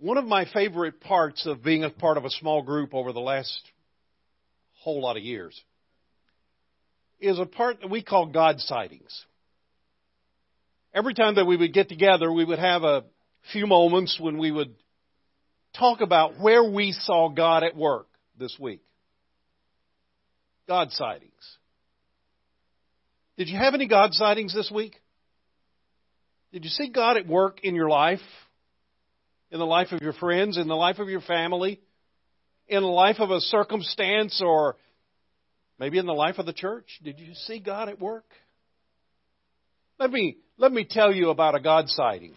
One of my favorite parts of being a part of a small group over the last whole lot of years is a part that we call God sightings. Every time that we would get together, we would have a few moments when we would talk about where we saw God at work this week. God sightings. Did you have any God sightings this week? Did you see God at work in your life? In the life of your friends? In the life of your family? In the life of a circumstance or maybe in the life of the church? Did you see God at work? Let me, let me tell you about a God sighting.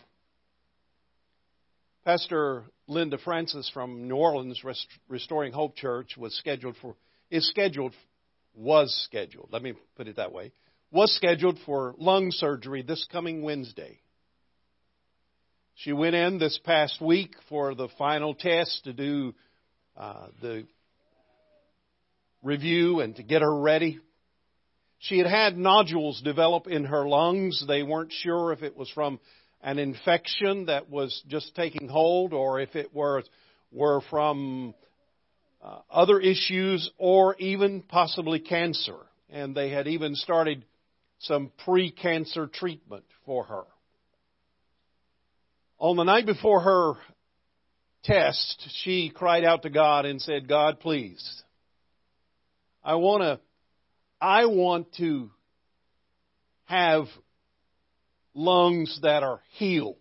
Pastor Linda Francis from New Orleans Restoring Hope Church was scheduled for is scheduled was scheduled. Let me put it that way. Was scheduled for lung surgery this coming Wednesday. She went in this past week for the final test to do uh, the review and to get her ready. She had had nodules develop in her lungs. They weren't sure if it was from an infection that was just taking hold or if it were, were from uh, other issues or even possibly cancer. And they had even started some pre-cancer treatment for her. On the night before her test, she cried out to God and said, God, please, I want to, I want to have lungs that are healed,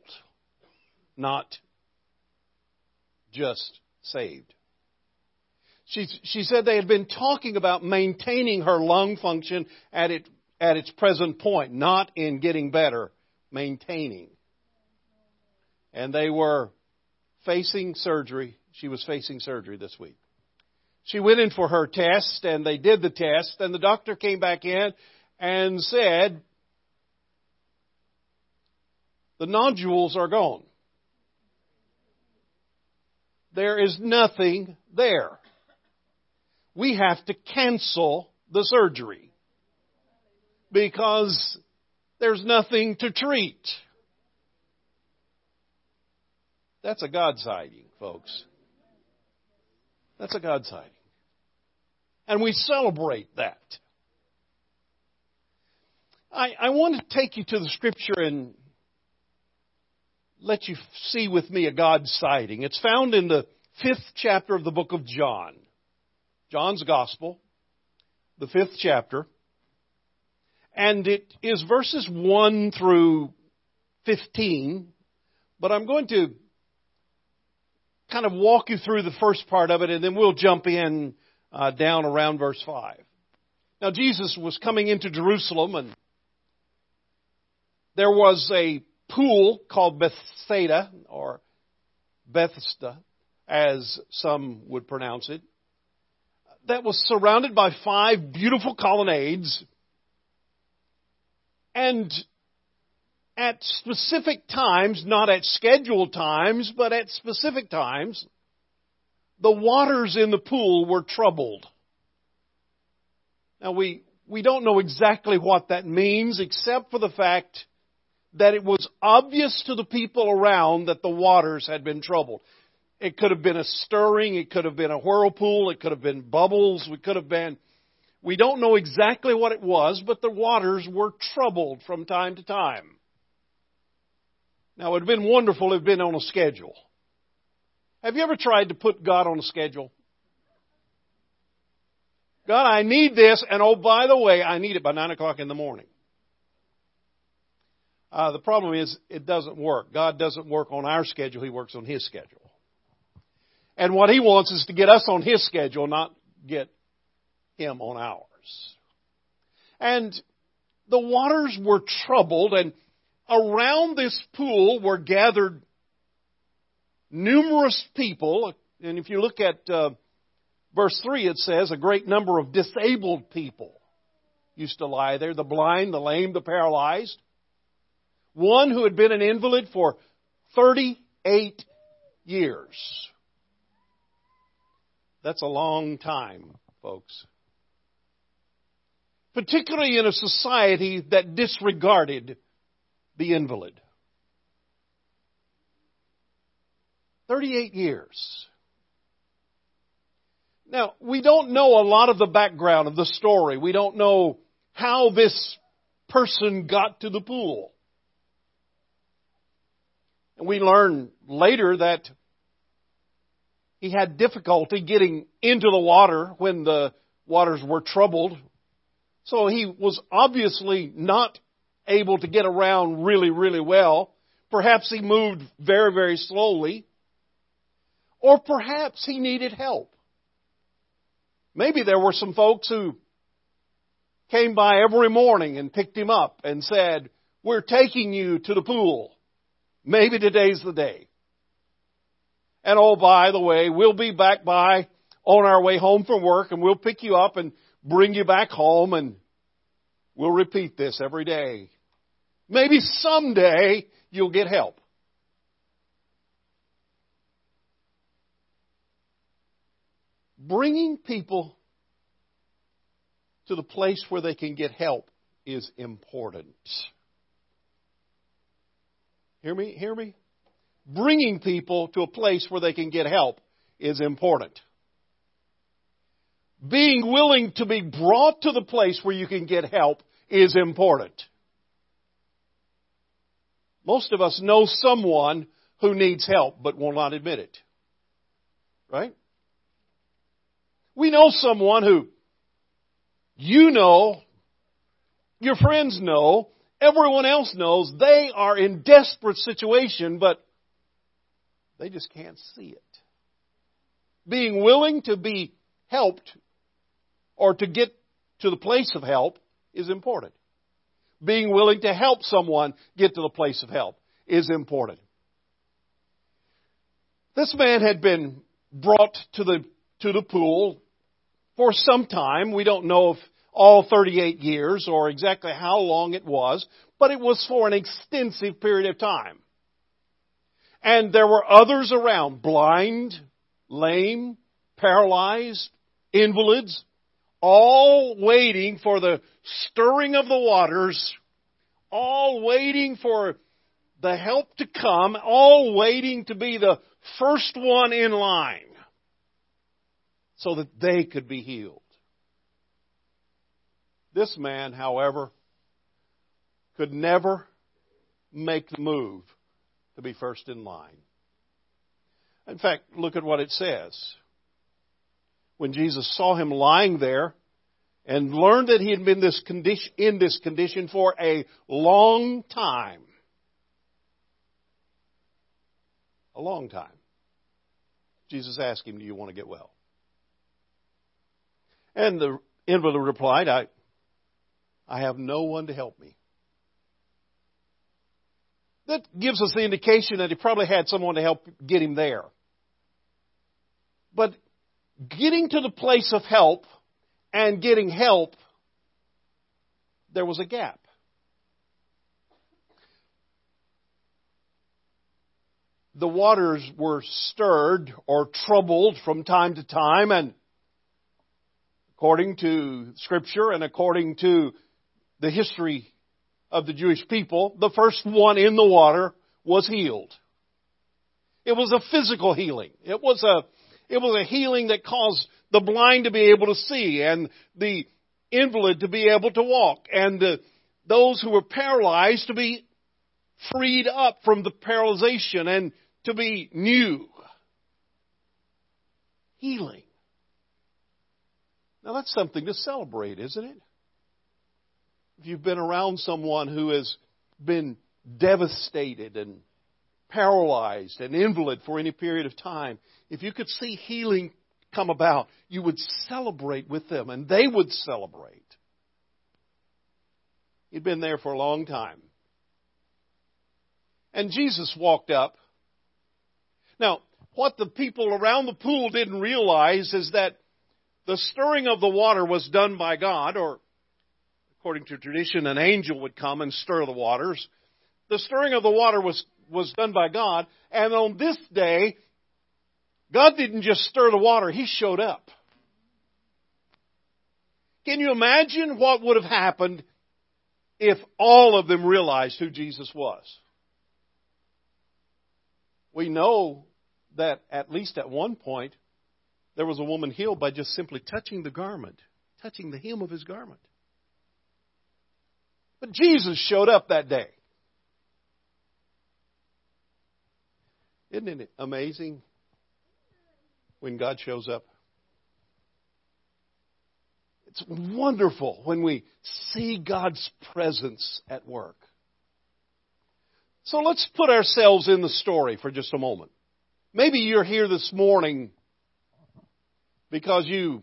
not just saved. She, she said they had been talking about maintaining her lung function at, it, at its present point, not in getting better, maintaining. And they were facing surgery. She was facing surgery this week. She went in for her test and they did the test and the doctor came back in and said, the nodules are gone. There is nothing there. We have to cancel the surgery because there's nothing to treat. That's a God sighting, folks. That's a God sighting. And we celebrate that. I, I want to take you to the scripture and let you see with me a God sighting. It's found in the fifth chapter of the book of John. John's Gospel, the fifth chapter. And it is verses 1 through 15. But I'm going to kind of walk you through the first part of it and then we'll jump in uh, down around verse 5. Now, Jesus was coming into Jerusalem and there was a pool called Bethsaida, or Bethesda, as some would pronounce it, that was surrounded by five beautiful colonnades. And at specific times, not at scheduled times, but at specific times, the waters in the pool were troubled. Now we, we don't know exactly what that means except for the fact that it was obvious to the people around that the waters had been troubled. It could have been a stirring, it could have been a whirlpool, it could have been bubbles, it could have been, we don't know exactly what it was, but the waters were troubled from time to time. Now it would have been wonderful if it had been on a schedule. Have you ever tried to put God on a schedule? God, I need this, and oh, by the way, I need it by 9 o'clock in the morning. Uh, the problem is it doesn't work. God doesn't work on our schedule. He works on His schedule. And what He wants is to get us on His schedule, not get Him on ours. And the waters were troubled and around this pool were gathered numerous people. And if you look at uh, verse 3, it says a great number of disabled people used to lie there the blind, the lame, the paralyzed. One who had been an invalid for 38 years. That's a long time, folks. Particularly in a society that disregarded the invalid. 38 years. Now, we don't know a lot of the background of the story. We don't know how this person got to the pool. And we learn later that he had difficulty getting into the water when the waters were troubled. So he was obviously not able to get around really, really well. Perhaps he moved very, very slowly. Or perhaps he needed help. Maybe there were some folks who came by every morning and picked him up and said, We're taking you to the pool. Maybe today's the day. And oh, by the way, we'll be back by on our way home from work and we'll pick you up and bring you back home and we'll repeat this every day. Maybe someday you'll get help. bringing people to the place where they can get help is important. Hear me? Hear me? Bringing people to a place where they can get help is important. Being willing to be brought to the place where you can get help is important. Most of us know someone who needs help but will not admit it. Right? We know someone who you know, your friends know, everyone else knows they are in desperate situation, but they just can't see it. Being willing to be helped or to get to the place of help is important. Being willing to help someone get to the place of help is important. This man had been brought to the to the pool for some time. We don't know if all 38 years or exactly how long it was, but it was for an extensive period of time. And there were others around, blind, lame, paralyzed, invalids, all waiting for the stirring of the waters, all waiting for the help to come, all waiting to be the first one in line so that they could be healed. This man, however, could never make the move to be first in line. In fact, look at what it says. When Jesus saw him lying there and learned that he had been this condition, in this condition for a long time, a long time, Jesus asked him, Do you want to get well? And the invalid replied, I, I have no one to help me. That gives us the indication that he probably had someone to help get him there. But getting to the place of help and getting help, there was a gap. The waters were stirred or troubled from time to time, and according to Scripture and according to the history of the Jewish people, the first one in the water was healed. It was a physical healing. It was a, it was a healing that caused the blind to be able to see and the invalid to be able to walk and the, those who were paralyzed to be freed up from the paralyzation and to be new. Healing. Now that's something to celebrate, isn't it? If you've been around someone who has been devastated and paralyzed and invalid for any period of time, if you could see healing come about, you would celebrate with them and they would celebrate. He'd been there for a long time. And Jesus walked up. Now, what the people around the pool didn't realize is that the stirring of the water was done by God, or according to tradition, an angel would come and stir the waters. The stirring of the water was, was done by God, and on this day, God didn't just stir the water, He showed up. Can you imagine what would have happened if all of them realized who Jesus was? We know that at least at one point, there was a woman healed by just simply touching the garment, touching the hem of his garment. But Jesus showed up that day. Isn't it amazing when God shows up? It's wonderful when we see God's presence at work. So let's put ourselves in the story for just a moment. Maybe you're here this morning because you,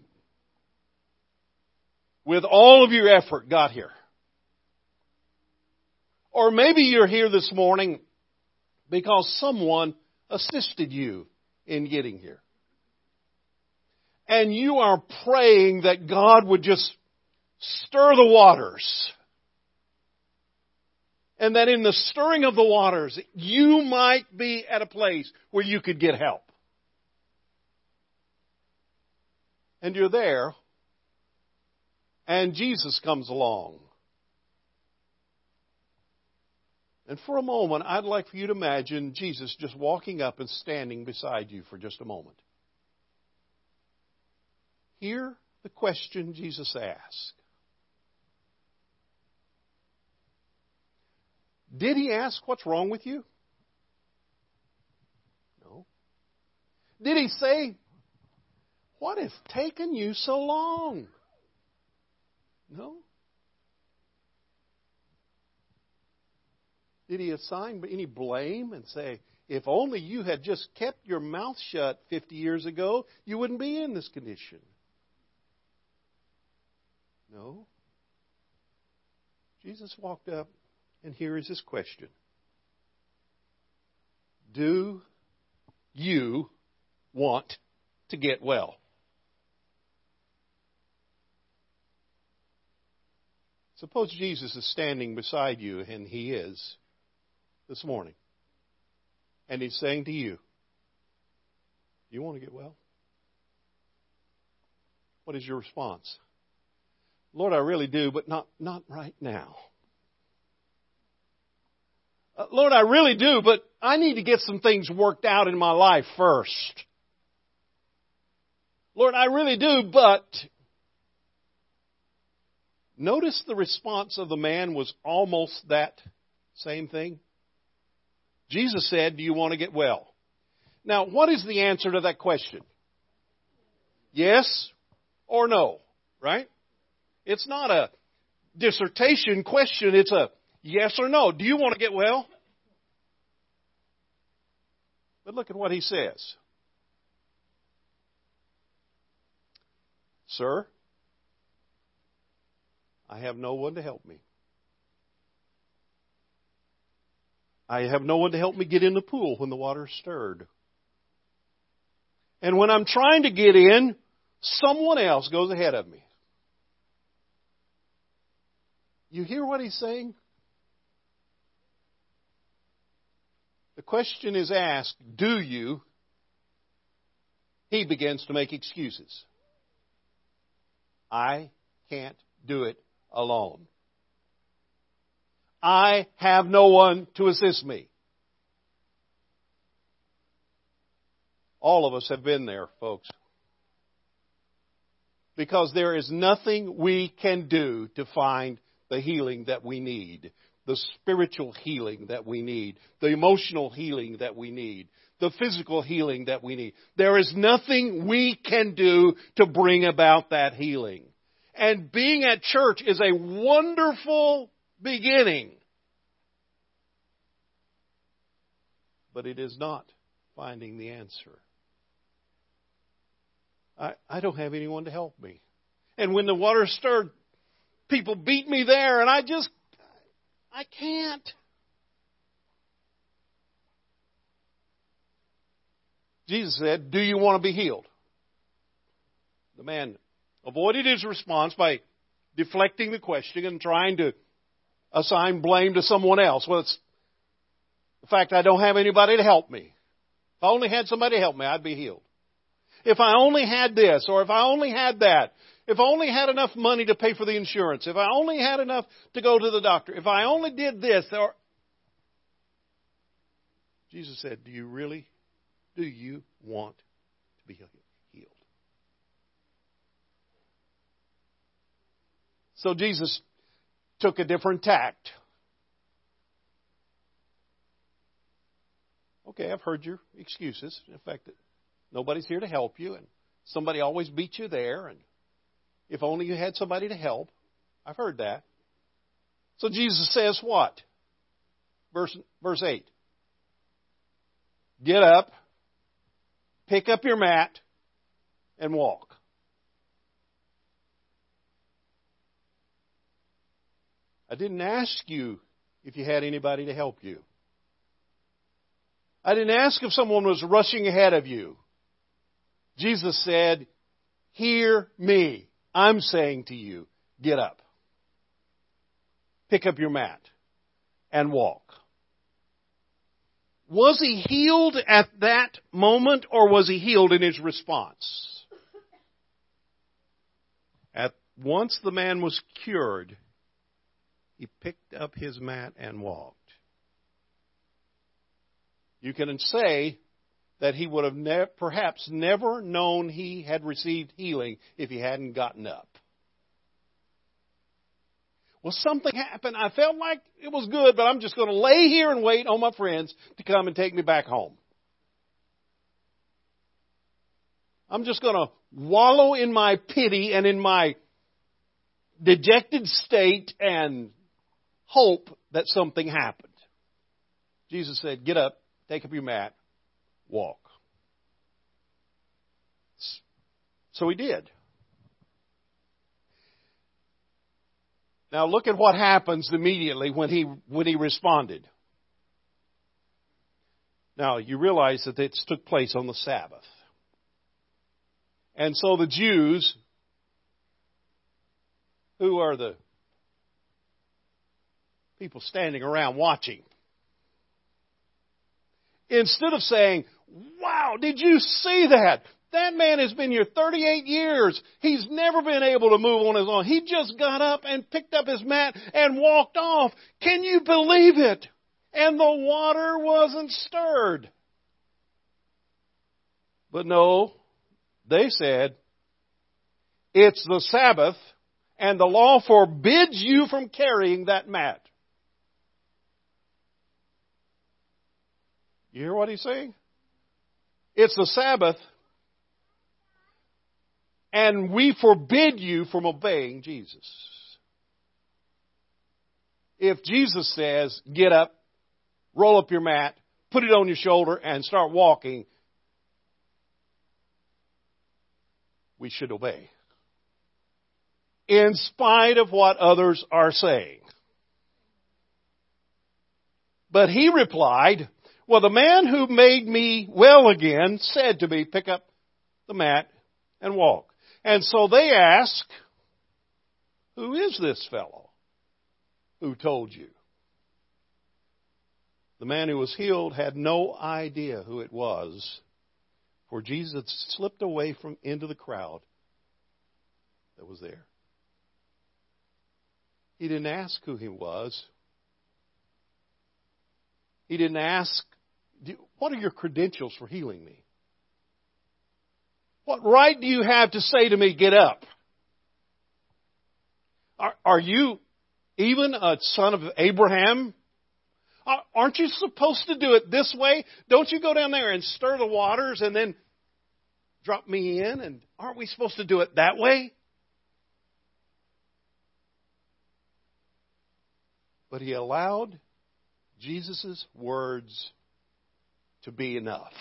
with all of your effort, got here. Or maybe you're here this morning because someone assisted you in getting here and you are praying that God would just stir the waters. And that in the stirring of the waters, you might be at a place where you could get help. And you're there, and Jesus comes along. And for a moment, I'd like for you to imagine Jesus just walking up and standing beside you for just a moment. Hear the question Jesus asked. Did he ask, What's wrong with you? No. Did he say, What has taken you so long? No. Did he assign any blame and say, if only you had just kept your mouth shut 50 years ago, you wouldn't be in this condition? No. Jesus walked up, and here is his question Do you want to get well? Suppose Jesus is standing beside you, and he is this morning, and he's saying to you, You want to get well? What is your response? Lord, I really do, but not, not right now. Uh, Lord, I really do, but I need to get some things worked out in my life first. Lord, I really do, but notice the response of the man was almost that same thing. Jesus said, Do you want to get well? Now, what is the answer to that question? Yes or no, right? It's not a dissertation question, it's a yes or no. Do you want to get well? But look at what he says. Sir, I have no one to help me. I have no one to help me get in the pool when the water is stirred. And when I'm trying to get in, someone else goes ahead of me. You hear what he's saying? The question is asked, do you? He begins to make excuses. I can't do it alone. I have no one to assist me. All of us have been there, folks. Because there is nothing we can do to find the healing that we need, the spiritual healing that we need, the emotional healing that we need, the physical healing that we need. There is nothing we can do to bring about that healing. And being at church is a wonderful beginning. But it is not finding the answer. I, I don't have anyone to help me. And when the water stirred, people beat me there, and I just, I can't. Jesus said, Do you want to be healed? The man avoided his response by deflecting the question and trying to assign blame to someone else. Well, it's the fact I don't have anybody to help me. If I only had somebody to help me, I'd be healed. If I only had this, or if I only had that, if I only had enough money to pay for the insurance, if I only had enough to go to the doctor, if I only did this, or Jesus said, Do you really do you want to be healed? So Jesus took a different tact. Okay, I've heard your excuses. In fact, nobody's here to help you, and somebody always beats you there, and if only you had somebody to help. I've heard that. So Jesus says what? Verse, verse 8. Get up, pick up your mat, and walk. I didn't ask you if you had anybody to help you. I didn't ask if someone was rushing ahead of you. Jesus said, Hear me. I'm saying to you, get up. Pick up your mat and walk. Was he healed at that moment or was he healed in his response? At once the man was cured, he picked up his mat and walked. You can say that he would have ne- perhaps never known he had received healing if he hadn't gotten up. Well, something happened. I felt like it was good, but I'm just going to lay here and wait on my friends to come and take me back home. I'm just going to wallow in my pity and in my dejected state and hope that something happened. Jesus said, Get up, take up your mat, walk. So he did. Now look at what happens immediately when he when he responded. Now you realize that this took place on the Sabbath. And so the Jews who are the people standing around watching. Instead of saying, Wow, did you see that? That man has been here 38 years. He's never been able to move on his own. He just got up and picked up his mat and walked off. Can you believe it? And the water wasn't stirred. But no, they said, it's the Sabbath and the law forbids you from carrying that mat. You hear what he's saying? It's the Sabbath, and we forbid you from obeying Jesus. If Jesus says, get up, roll up your mat, put it on your shoulder, and start walking, we should obey. In spite of what others are saying. But he replied, well, the man who made me well again said to me, pick up the mat and walk. And so they ask, who is this fellow who told you? The man who was healed had no idea who it was, for Jesus slipped away from into the crowd that was there. He didn't ask who he was. He didn't ask what are your credentials for healing me? What right do you have to say to me, get up? Are, are you even a son of Abraham? Aren't you supposed to do it this way? Don't you go down there and stir the waters and then drop me in? And aren't we supposed to do it that way? But he allowed Jesus' words to be enough.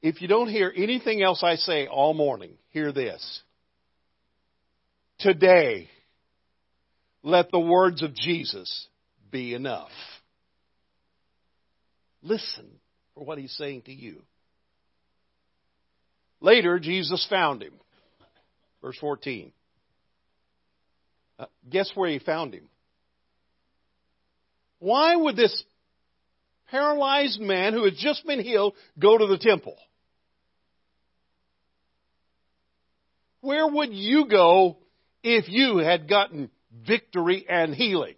If you don't hear anything else I say all morning, hear this. Today, let the words of Jesus be enough. Listen for what he's saying to you. Later, Jesus found him. Verse 14. Uh, guess where he found him? Why would this paralyzed man who had just been healed go to the temple? Where would you go if you had gotten victory and healing?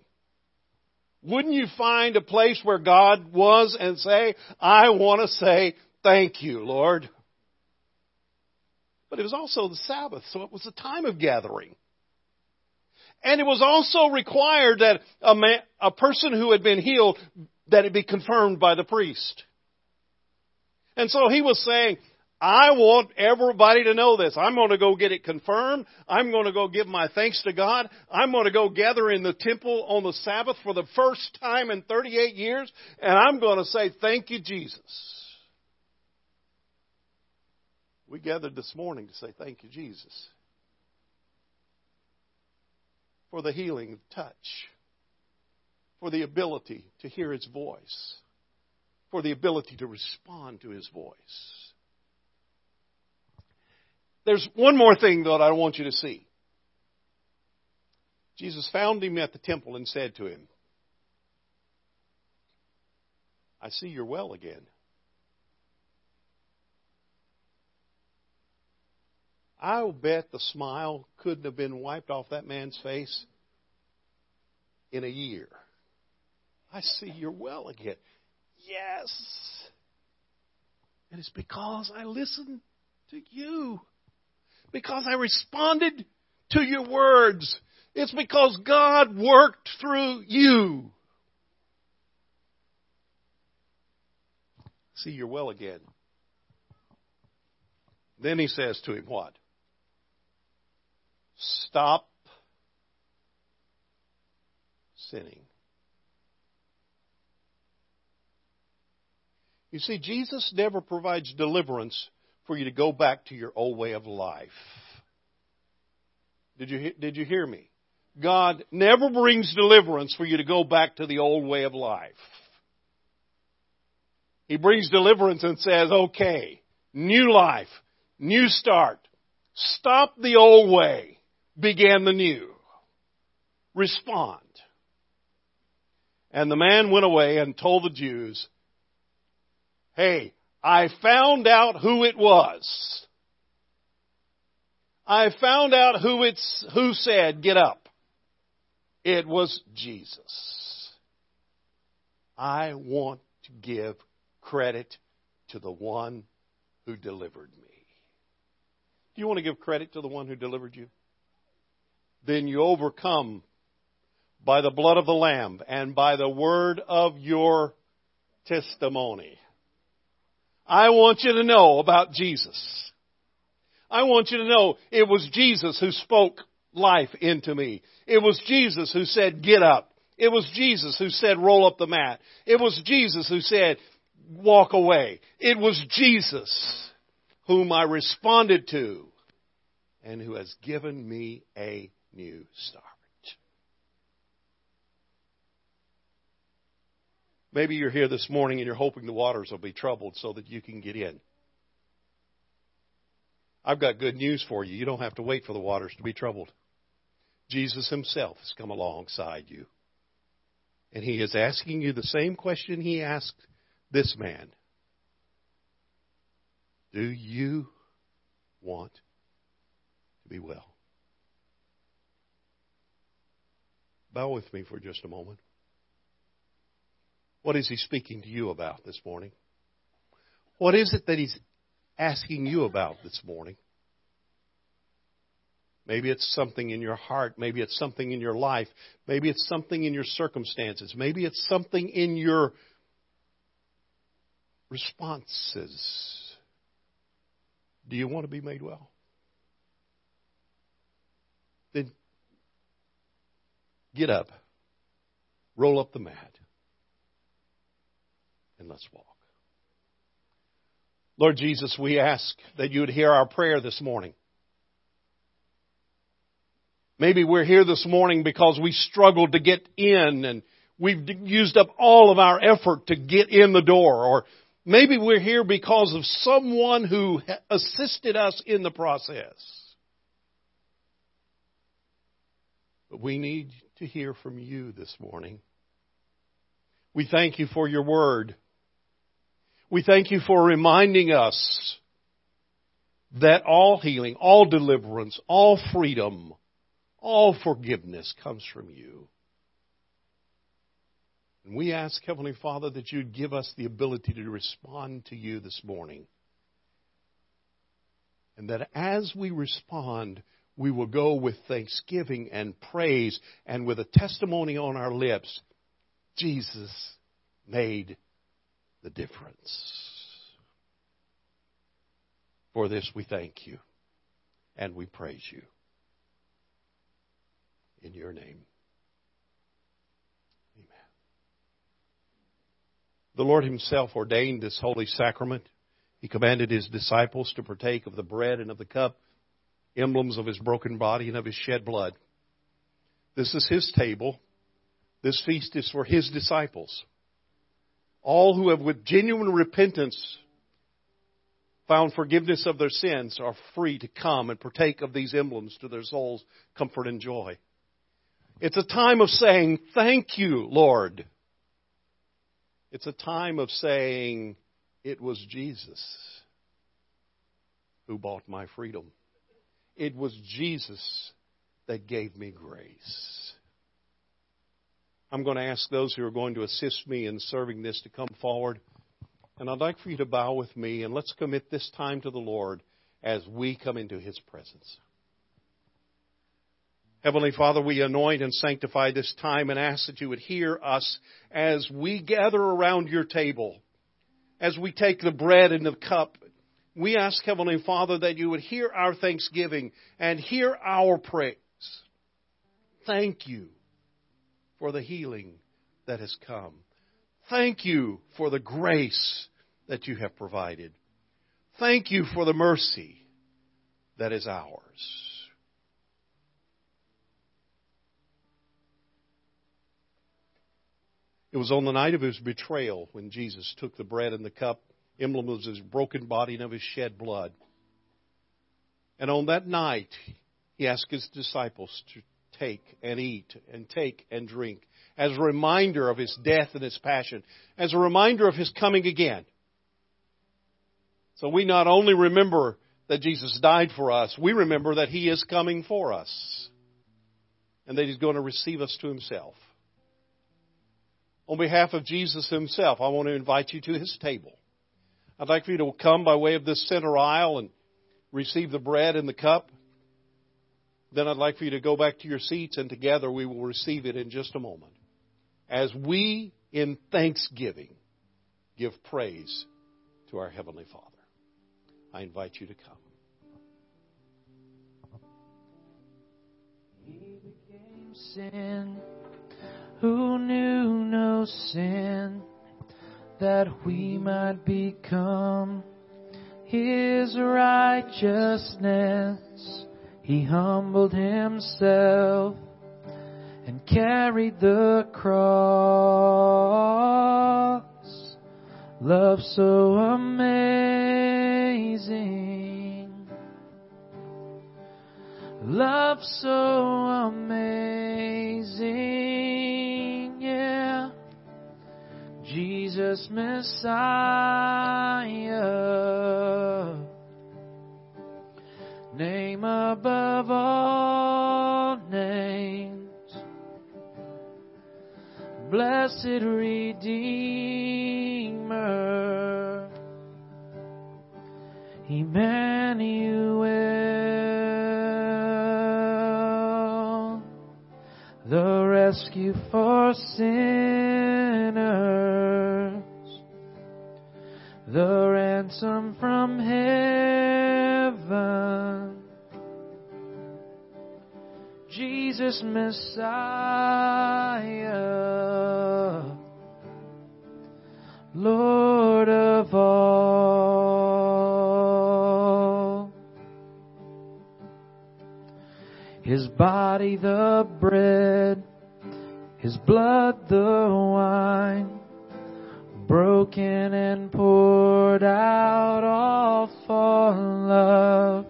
Wouldn't you find a place where God was and say, I want to say thank you, Lord? But it was also the Sabbath, so it was a time of gathering. And it was also required that a, man, a person who had been healed, that it be confirmed by the priest. And so he was saying, I want everybody to know this. I'm going to go get it confirmed. I'm going to go give my thanks to God. I'm going to go gather in the temple on the Sabbath for the first time in 38 years, and I'm going to say, Thank you, Jesus. We gathered this morning to say, Thank you, Jesus, for the healing touch, for the ability to hear His voice, for the ability to respond to His voice. There's one more thing, though, that I want you to see. Jesus found him at the temple and said to him, I see you're well again. I'll bet the smile couldn't have been wiped off that man's face in a year. I see you're well again. Yes. And it's because I listened to you because I responded to your words. It's because God worked through you. See, you're well again. Then he says to him, What? Stop sinning. You see, Jesus never provides deliverance for you to go back to your old way of life. Did you, did you hear me? God never brings deliverance for you to go back to the old way of life. He brings deliverance and says, okay, new life, new start. Stop the old way, begin the new. Respond. And the man went away and told the Jews, hey, I found out who it was. I found out who it's, who said, get up. It was Jesus. I want to give credit to the one who delivered me. Do you want to give credit to the one who delivered you? Then you overcome by the blood of the Lamb and by the word of your testimony. I want you to know about Jesus. I want you to know it was Jesus who spoke life into me. It was Jesus who said, get up. It was Jesus who said, roll up the mat. It was Jesus who said, walk away. It was Jesus whom I responded to and who has given me a new start. Maybe you're here this morning and you're hoping the waters will be troubled so that you can get in. I've got good news for you. You don't have to wait for the waters to be troubled. Jesus himself has come alongside you. And he is asking you the same question he asked this man Do you want to be well? Bow with me for just a moment. What is he speaking to you about this morning? What is it that he's asking you about this morning? Maybe it's something in your heart. Maybe it's something in your life. Maybe it's something in your circumstances. Maybe it's something in your responses. Do you want to be made well? Then get up, roll up the mat, and let's walk. Lord Jesus, we ask that you would hear our prayer this morning. Maybe we're here this morning because we struggled to get in and we've used up all of our effort to get in the door. Or maybe we're here because of someone who assisted us in the process. But we need to hear from you this morning. We thank you for your word. We thank you for reminding us that all healing, all deliverance, all freedom, all forgiveness comes from you. And we ask, Heavenly Father, that you'd give us the ability to respond to you this morning. And that as we respond, we will go with thanksgiving and praise and with a testimony on our lips. Jesus made the difference. For this we thank you and we praise you. In your name. Amen. The Lord Himself ordained this holy sacrament. He commanded His disciples to partake of the bread and of the cup, emblems of His broken body and of His shed blood. This is His table. This feast is for His disciples. All who have with genuine repentance found forgiveness of their sins are free to come and partake of these emblems to their souls' comfort and joy. It's a time of saying, Thank you, Lord. It's a time of saying, It was Jesus who bought my freedom. It was Jesus that gave me grace. I'm going to ask those who are going to assist me in serving this to come forward. And I'd like for you to bow with me and let's commit this time to the Lord as we come into His presence. Heavenly Father, we anoint and sanctify this time and ask that you would hear us as we gather around your table, as we take the bread and the cup. We ask, Heavenly Father, that you would hear our thanksgiving and hear our praise. Thank you for the healing that has come. Thank you for the grace that you have provided. Thank you for the mercy that is ours. It was on the night of his betrayal when Jesus took the bread and the cup, emblem of his broken body and of his shed blood. And on that night, he asked his disciples to take and eat and take and drink as a reminder of his death and his passion, as a reminder of his coming again. So we not only remember that Jesus died for us, we remember that he is coming for us and that he's going to receive us to himself. On behalf of Jesus himself, I want to invite you to his table. I'd like for you to come by way of this center aisle and receive the bread and the cup. Then I'd like for you to go back to your seats and together we will receive it in just a moment. As we, in thanksgiving, give praise to our Heavenly Father. I invite you to come. He became sin who knew no sin that we might become his righteousness. He humbled himself and carried the cross. Love so amazing. Love so amazing, yeah. Jesus Messiah. Name above all names. Blessed Redeemer. Emmanuel. The rescue for sinners. The ransom from heaven. Jesus Messiah, Lord of all. His body the bread, His blood the wine, broken and poured out all for love.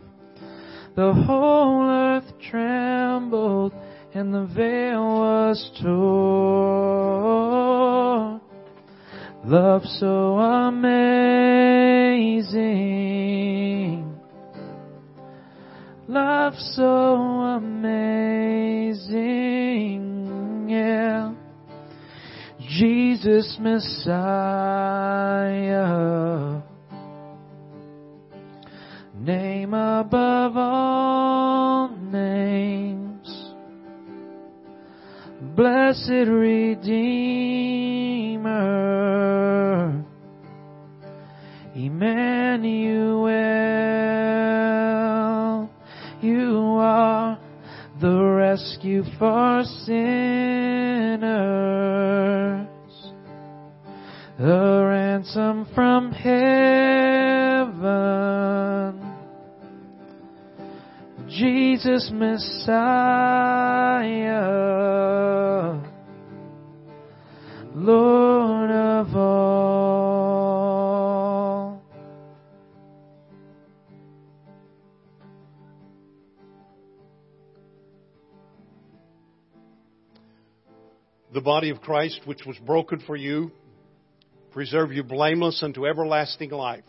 The whole earth trembled and the veil was torn. Love so amazing. Love so amazing. Yeah. Jesus Messiah. Name above all names. Blessed Redeemer. Emmanuel. You are the rescue for sinners. The ransom from heaven. Jesus Messiah. Body of Christ, which was broken for you, preserve you blameless unto everlasting life.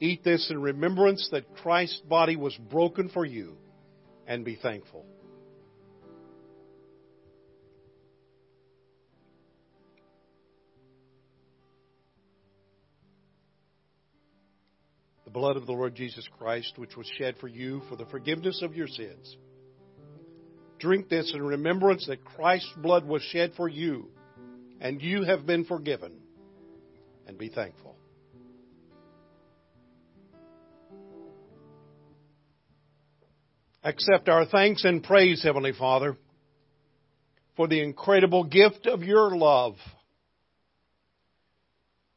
Eat this in remembrance that Christ's body was broken for you, and be thankful. The blood of the Lord Jesus Christ, which was shed for you for the forgiveness of your sins. Drink this in remembrance that Christ's blood was shed for you, and you have been forgiven, and be thankful. Accept our thanks and praise, Heavenly Father, for the incredible gift of your love,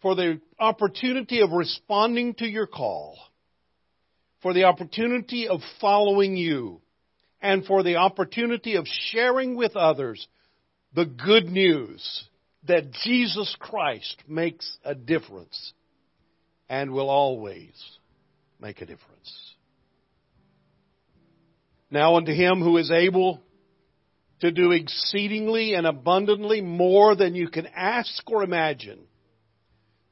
for the opportunity of responding to your call, for the opportunity of following you, and for the opportunity of sharing with others the good news that Jesus Christ makes a difference and will always make a difference. Now unto him who is able to do exceedingly and abundantly more than you can ask or imagine,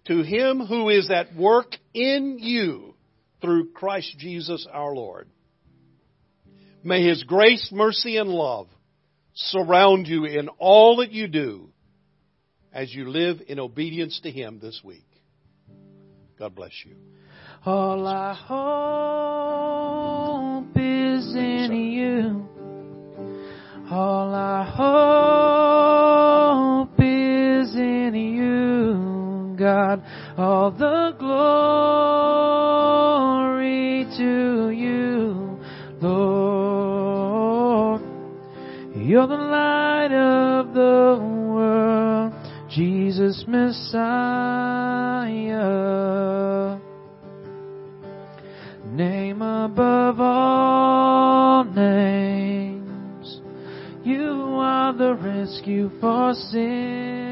to him who is at work in you through Christ Jesus our Lord. May his grace, mercy, and love surround you in all that you do as you live in obedience to him this week. God bless you. All I hope is in you. All I hope is in you, God. All the glory to you, You're the light of the world, Jesus Messiah name above all names. You are the rescue for sin.